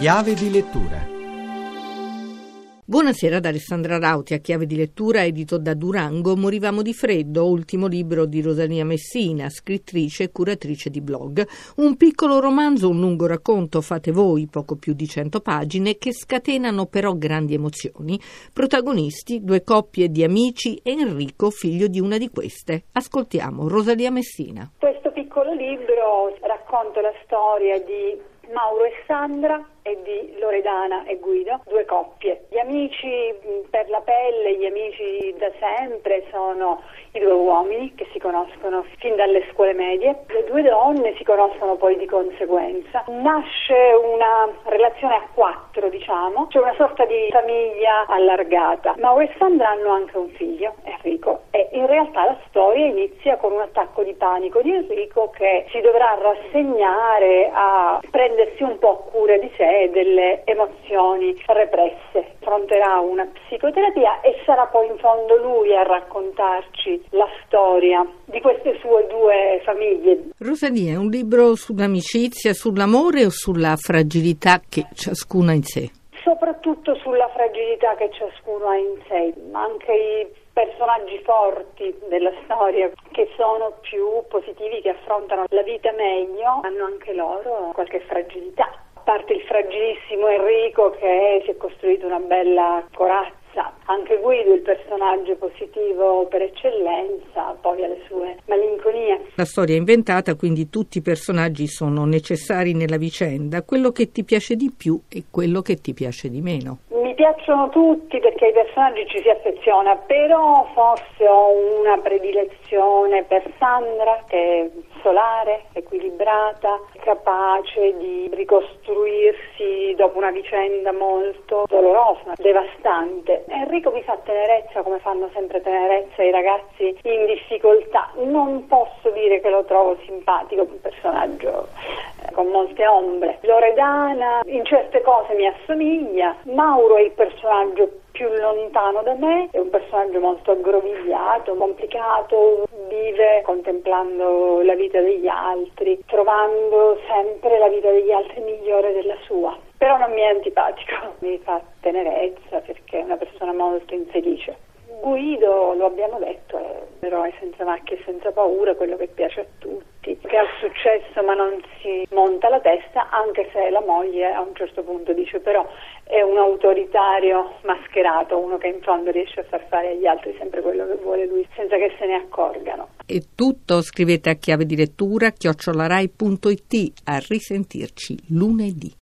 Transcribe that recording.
Chiave di lettura Buonasera ad Alessandra Rauti, a chiave di lettura edito da Durango, Morivamo di freddo, ultimo libro di Rosalia Messina, scrittrice e curatrice di blog. Un piccolo romanzo, un lungo racconto, fate voi, poco più di cento pagine, che scatenano però grandi emozioni. Protagonisti, due coppie di amici e Enrico, figlio di una di queste. Ascoltiamo Rosalia Messina. Questo piccolo libro racconta la storia di Mauro e Sandra e di Loredana e Guido, due coppie. Gli amici per la pelle, gli amici da sempre sono i due uomini che si conoscono fin dalle scuole medie, le due donne si conoscono poi di conseguenza. Nasce una relazione a quattro, diciamo, c'è una sorta di famiglia allargata. Mauro e Sandra hanno anche un figlio, Enrico, e in realtà la storia inizia con un attacco di panico di Enrico che si dovrà rassegnare a prendersi un po' cura di sé e delle emozioni represse. Affronterà una psicoterapia e sarà poi in fondo lui a raccontarci la storia di queste sue due famiglie. Rosalia, è un libro sull'amicizia, sull'amore o sulla fragilità che ciascuno ha in sé? Soprattutto sulla fragilità che ciascuno ha in sé, anche i personaggi forti della storia che sono più positivi, che affrontano la vita meglio, hanno anche loro qualche fragilità parte il fragilissimo Enrico che si è costruito una bella corazza anche Guido, il personaggio positivo per eccellenza, poi ha le sue malinconie. La storia è inventata, quindi tutti i personaggi sono necessari nella vicenda. Quello che ti piace di più e quello che ti piace di meno. Piacciono tutti perché ai personaggi ci si affeziona, però forse ho una predilezione per Sandra che è solare, equilibrata, capace di ricostruirsi dopo una vicenda molto dolorosa, devastante. Enrico mi fa tenerezza come fanno sempre tenerezza i ragazzi in difficoltà. Non posso dire che lo trovo simpatico, un personaggio con molte ombre. Loredana in certe cose mi assomiglia, Mauro è il personaggio più lontano da me, è un personaggio molto aggrovigliato, complicato, vive contemplando la vita degli altri, trovando sempre la vita degli altri migliore della sua. Però non mi è antipatico, mi fa tenerezza perché è una persona molto infelice. Guido, lo abbiamo detto, è un eroe senza macchie e senza paura, quello che piace a tutti, che ha successo ma non si monta la testa, anche se la moglie a un certo punto dice però è un autoritario mascherato, uno che in fondo riesce a far fare agli altri sempre quello che vuole lui, senza che se ne accorgano. E tutto scrivete a chiave di lettura chiocciolarai.it a risentirci lunedì.